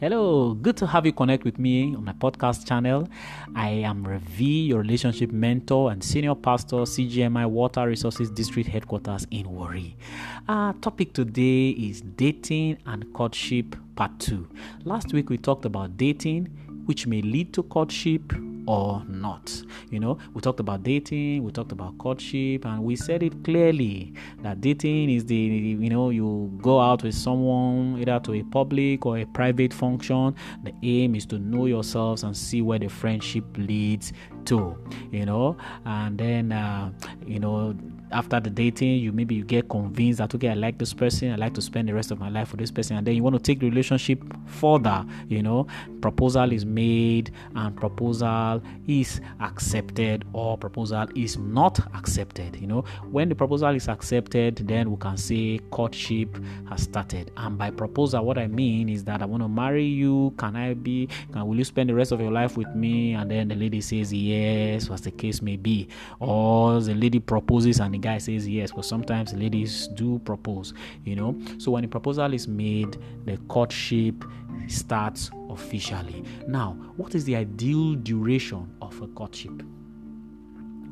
Hello, good to have you connect with me on my podcast channel. I am Ravi, your relationship mentor and senior pastor, CGMI Water Resources District Headquarters in Warri. Our topic today is dating and courtship part 2. Last week we talked about dating, which may lead to courtship or not. You know, we talked about dating, we talked about courtship, and we said it clearly that dating is the, you know, you go out with someone either to a public or a private function. The aim is to know yourselves and see where the friendship leads to, you know, and then, uh, you know, after the dating, you maybe you get convinced that okay, I like this person, I like to spend the rest of my life with this person, and then you want to take the relationship further. You know, proposal is made, and proposal is accepted, or proposal is not accepted. You know, when the proposal is accepted, then we can say courtship has started. And by proposal, what I mean is that I want to marry you. Can I be? Can will you spend the rest of your life with me? And then the lady says yes, as the case may be, or the lady proposes and the guy says yes, but sometimes ladies do propose, you know. So when a proposal is made, the courtship starts officially. Now, what is the ideal duration of a courtship?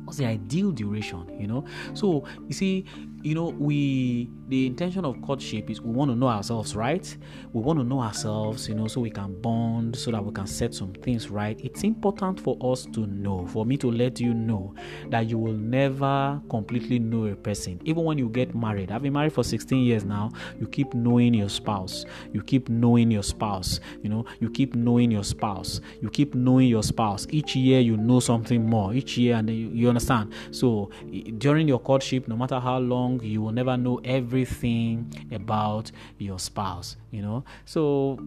What's the ideal duration, you know? So, you see, you know, we the intention of courtship is we want to know ourselves, right? We want to know ourselves, you know, so we can bond, so that we can set some things right. It's important for us to know, for me to let you know that you will never completely know a person. Even when you get married, I've been married for 16 years now, you keep knowing your spouse. You keep knowing your spouse, you know, you keep knowing your spouse. You keep knowing your spouse. Each year you know something more. Each year, and you, you understand. So during your courtship, no matter how long, you will never know everything about your spouse you know? So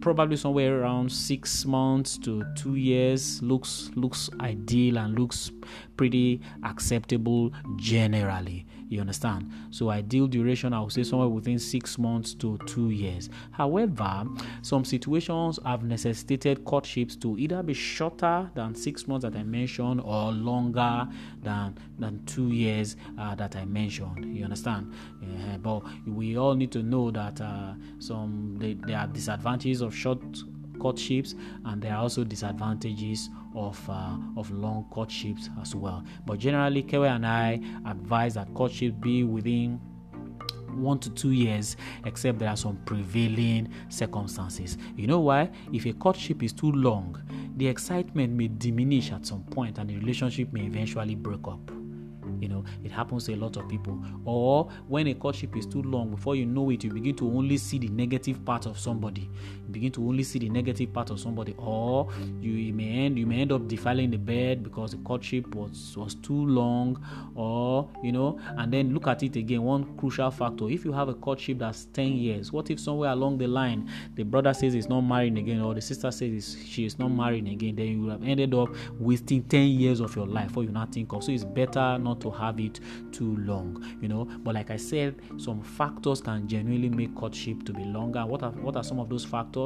probably somewhere around six months to two years looks looks ideal and looks pretty acceptable generally you understand? So ideal duration i would say somewhere within six months to two years. However some situations have necessitated courtships to either be shorter than six months that i mentioned or longer than than two years uh, that i mentioned. You understand? Uh, but we all need to know that uh, some there are disadvantages of short courtships and there are also disadvantages of uh, of long courtships as well but generally Kewe and I advise that courtship be within one to two years, except there are some prevailing circumstances. You know why? If a courtship is too long, the excitement may diminish at some point and the relationship may eventually break up. You know, it happens to a lot of people. Or when a courtship is too long, before you know it, you begin to only see the negative part of somebody. Begin to only see the negative part of somebody. Or you, you may end you may end up defiling the bed because the courtship was was too long. Or you know, and then look at it again. One crucial factor: if you have a courtship that's ten years, what if somewhere along the line the brother says he's not marrying again, or the sister says she is not marrying again? Then you have ended up wasting ten years of your life. or you not think of. So it's better not to have it too long, you know. But like I said, some factors can genuinely make courtship to be longer. What are what are some of those factors?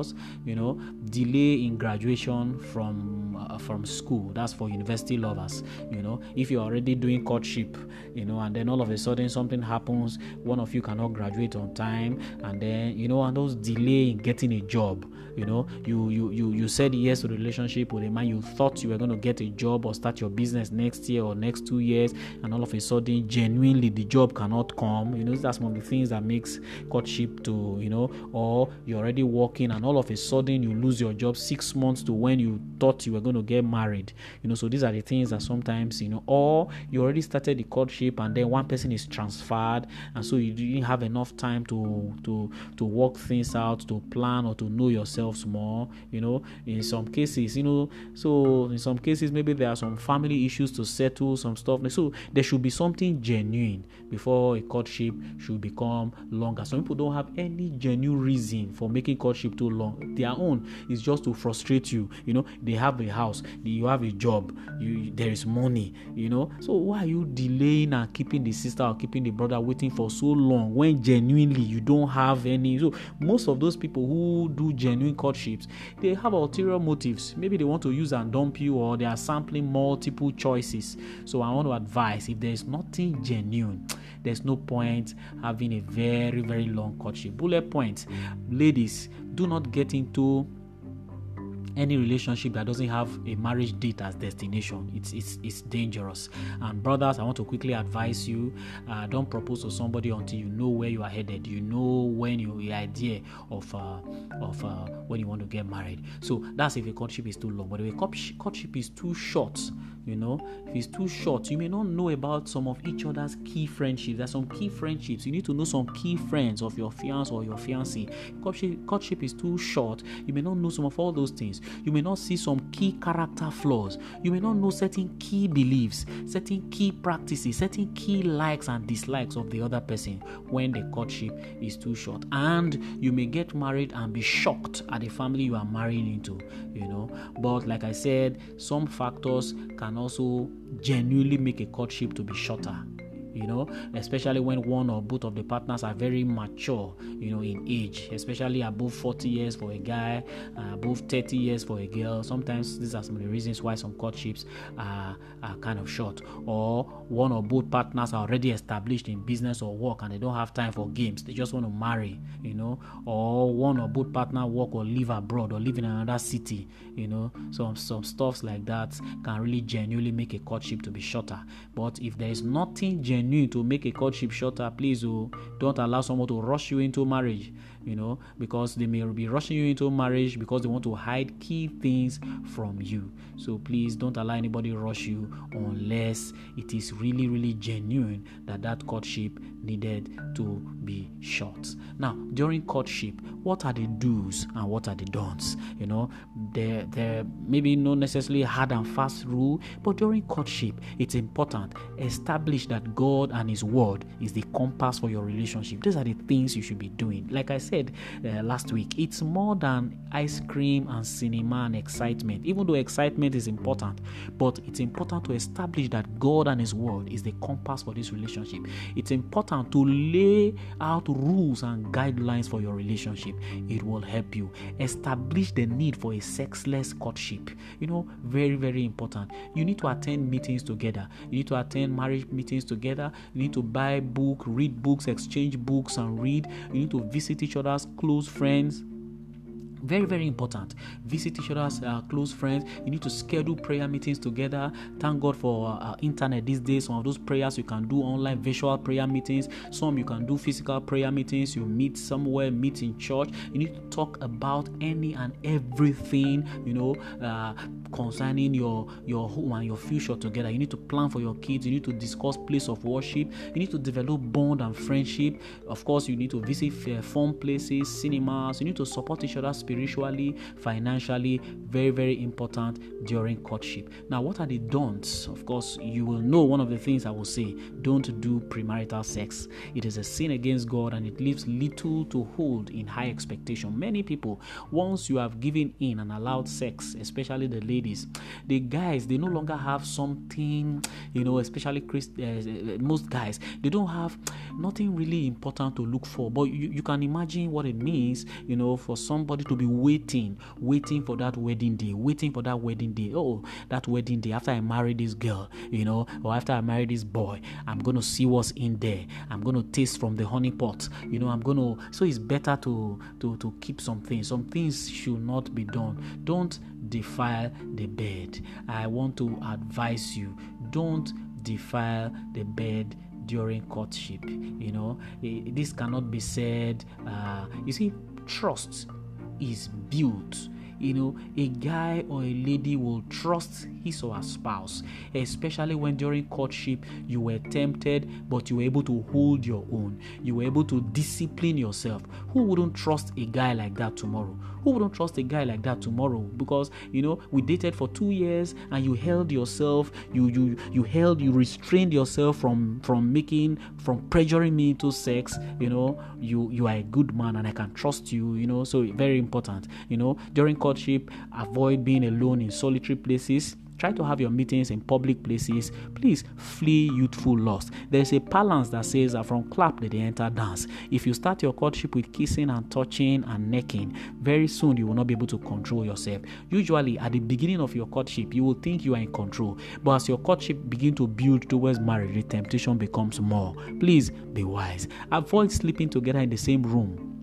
You know, delay in graduation from uh, from school. That's for university lovers. You know, if you're already doing courtship, you know, and then all of a sudden something happens, one of you cannot graduate on time, and then you know, and those delay in getting a job. You know, you you you you said yes to the relationship with a man you thought you were going to get a job or start your business next year or next two years, and all of a sudden genuinely the job cannot come you know that's one of the things that makes courtship to you know or you're already working and all of a sudden you lose your job six months to when you thought you were going to get married you know so these are the things that sometimes you know or you already started the courtship and then one person is transferred and so you didn't have enough time to to to work things out to plan or to know yourselves more you know in some cases you know so in some cases maybe there are some family issues to settle some stuff so there should be something genuine before a courtship should become longer. Some people don't have any genuine reason for making courtship too long. Their own is just to frustrate you. You know, they have a house, you have a job, you there is money. You know, so why are you delaying and keeping the sister or keeping the brother waiting for so long when genuinely you don't have any? So most of those people who do genuine courtships, they have ulterior motives. Maybe they want to use and dump you, or they are sampling multiple choices. So I want to advise if there is nothing genuine there's no point having a very, very long courtship. Bullet point ladies, do not get into any relationship that doesn't have a marriage date as destination. It's it's it's dangerous. And brothers i want to quickly advise you uh, don't propose to somebody until you know where you are headed. You know when you the idea of uh, of uh, when you want to get married. So that's if a courtship is too long. But if a courtship is too short you know if it's too short you may not know about some of each other's key friendships. There's some key friendships. You need to know some key friends of your fiance or your fiancee courtship, courtship is too short. You may not know some of all those things you may not see some key character flaws. You may not know certain key beliefs certain key practices certain key likes and dislikes of the other person when the courtship is too short. And you may get married and be shocked at the family you are marrying into you know. But like i said some factors can also genuinely make a courtship to be shorter you know, especially when one or both of the partners are very mature, you know, in age, especially above 40 years for a guy, uh, above 30 years for a girl. Sometimes these are some of the reasons why some courtships are, are kind of short, or one or both partners are already established in business or work and they don't have time for games, they just want to marry, you know, or one or both partner work or live abroad or live in another city, you know, some some stuffs like that can really genuinely make a courtship to be shorter. But if there is nothing genuine genuine to make a courtship shorter, please oh, don't allow someone to rush you into marriage you know, because they may be rushing you into marriage because they want to hide key things from you. So please don't allow anybody rush you unless it is really, really genuine that that courtship needed to be short. Now, during courtship, what are the do's and what are the don'ts? You know, there, there maybe not necessarily hard and fast rule, but during courtship, it's important establish that God and His Word is the compass for your relationship. These are the things you should be doing. Like I said uh, last week, it's more than ice cream and cinema and excitement. Even though excitement is important, but it's important to establish that God and His Word is the compass for this relationship. It's important to lay out rules and guidelines for your relationship. It will help you establish the need for a sexless courtship. You know, very, very important. You need to attend meetings together. You need to attend marriage meetings together. You need to buy book, read books, exchange books, and read. You need to visit each other other's close friends very very important. Visit each other's uh, close friends. You need to schedule prayer meetings together. Thank god for uh, uh, internet these days. Some of those prayers you can do online virtual prayer meetings. Some you can do physical prayer meetings. You meet somewhere meet in church. You need to talk about any and everything you know uh, concerning your your home and your future together. You need to plan for your kids. You need to discuss place of worship. You need to develop bond and friendship. Of course you need to visit uh, fun places cinemas. You need to support each other spiritually, financially, very, very important during courtship. Now, what are the don'ts? Of course, you will know one of the things I will say don't do premarital sex. It is a sin against God and it leaves little to hold in high expectation. Many people, once you have given in and allowed sex, especially the ladies, the guys, they no longer have something, you know, especially Christ, uh, most guys, they don't have nothing really important to look for. But you, you can imagine what it means, you know, for somebody to be be waiting, waiting for that wedding day, waiting for that wedding day. Oh, that wedding day after I marry this girl, you know, or after I marry this boy, I'm to see what's in there. I'm to taste from the honey pot. You know, I'm to. So it's better to to to keep some things. Some things should not be done. Don't defile the bed. I want to advise you. Don't defile the bed during courtship. You know, this cannot be said. Uh, you see, trust is built you know, a guy or a lady will trust his or her spouse, especially when during courtship you were tempted, but you were able to hold your own. You were able to discipline yourself. Who wouldn't trust a guy like that tomorrow? Who wouldn't trust a guy like that tomorrow? Because you know, we dated for two years and you held yourself, you you you held, you restrained yourself from from making from pressuring me into sex. You know, you you are a good man and I can trust you. You know, so very important. You know, during courtship, avoid being alone in solitary places Try to have your meetings in public places. Please flee youthful lust. There is a balance that says that from clap they enter dance. If you start your courtship with kissing and touching and necking, very soon you will not be able to control yourself. Usually, at the beginning of your courtship, you will think you are in control, but as your courtship begin to build towards marriage, the temptation becomes more. Please be wise. Avoid sleeping together in the same room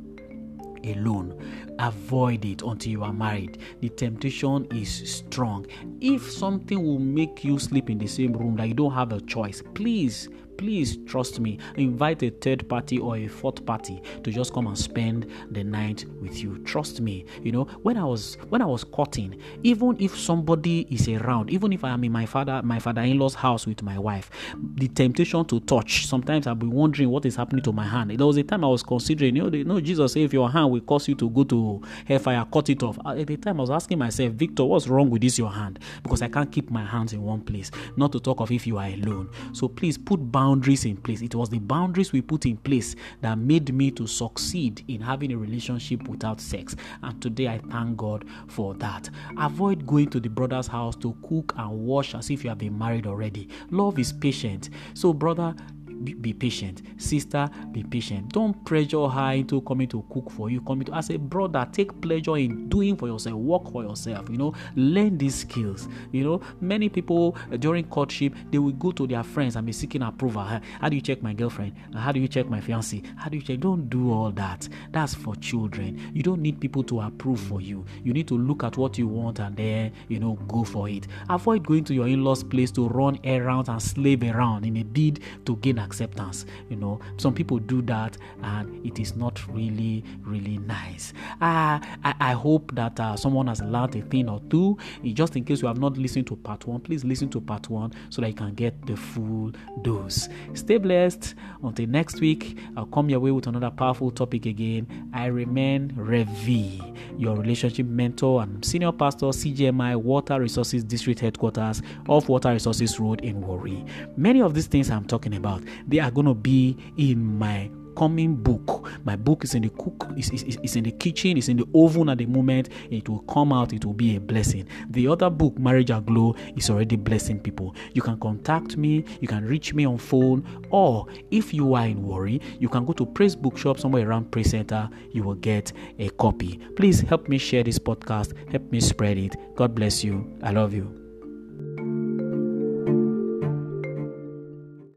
alone. Avoid it until you are married. The temptation is strong. If something will make you sleep in the same room that you don't have a choice, please please trust me. Invite a third party or a fourth party to just come and spend the night with you. Trust me. You know when i was when i was courting even if somebody is around even if i am in my father my father-in-law's house with my wife the temptation to touch sometimes i'll be wondering what is happening to my hand. There was a time i was considering you know, you know jesus said if your hand will cause you to go to hellfire cut it off. At the time i was asking myself victor what's wrong with this your hand? Because i can't keep my hands in one place. Not to talk of if you are alone. So please put boundaries boundaries in place. It was the boundaries we put in place that made me to succeed in having a relationship without sex. And today I thank God for that. Avoid going to the brother's house to cook and wash as if you have been married already. Love is patient. So, brother, be, patient. Sister, be patient. Don't pressure her into coming to cook for you. Coming to as a brother, take pleasure in doing for yourself, work for yourself. You know, learn these skills. You know, many people uh, during courtship they will go to their friends and be seeking approval. How do you check my girlfriend? How do you check my fiance? How do you check? Don't do all that. That's for children. You don't need people to approve for you. You need to look at what you want and then you know go for it. Avoid going to your in-laws' place to run errands and slave around in a bid to gain acceptance. You know, some people do that and it is not really, really nice. Uh, I, I hope that uh, someone has learned a thing or two. Just in case you have not listened to part one, please listen to part one so that you can get the full dose. Stay blessed. Until next week, I'll come your way with another powerful topic again. I remain Revi, your relationship mentor and senior pastor, CGMI Water Resources District Headquarters of Water Resources Road in Warri. Many of these things I'm talking about, they are going to be in my coming book. My book is in the cook, is, is, is in the kitchen, is in the oven at the moment. It will come out, it will be a blessing. The other book, Marriage Aglow, is already blessing people. You can contact me, you can reach me on phone, or if you are in Warri, you can go to Praise Bookshop somewhere around Praise Center, you will get a copy. Please help me share this podcast, help me spread it. God bless you. I love you.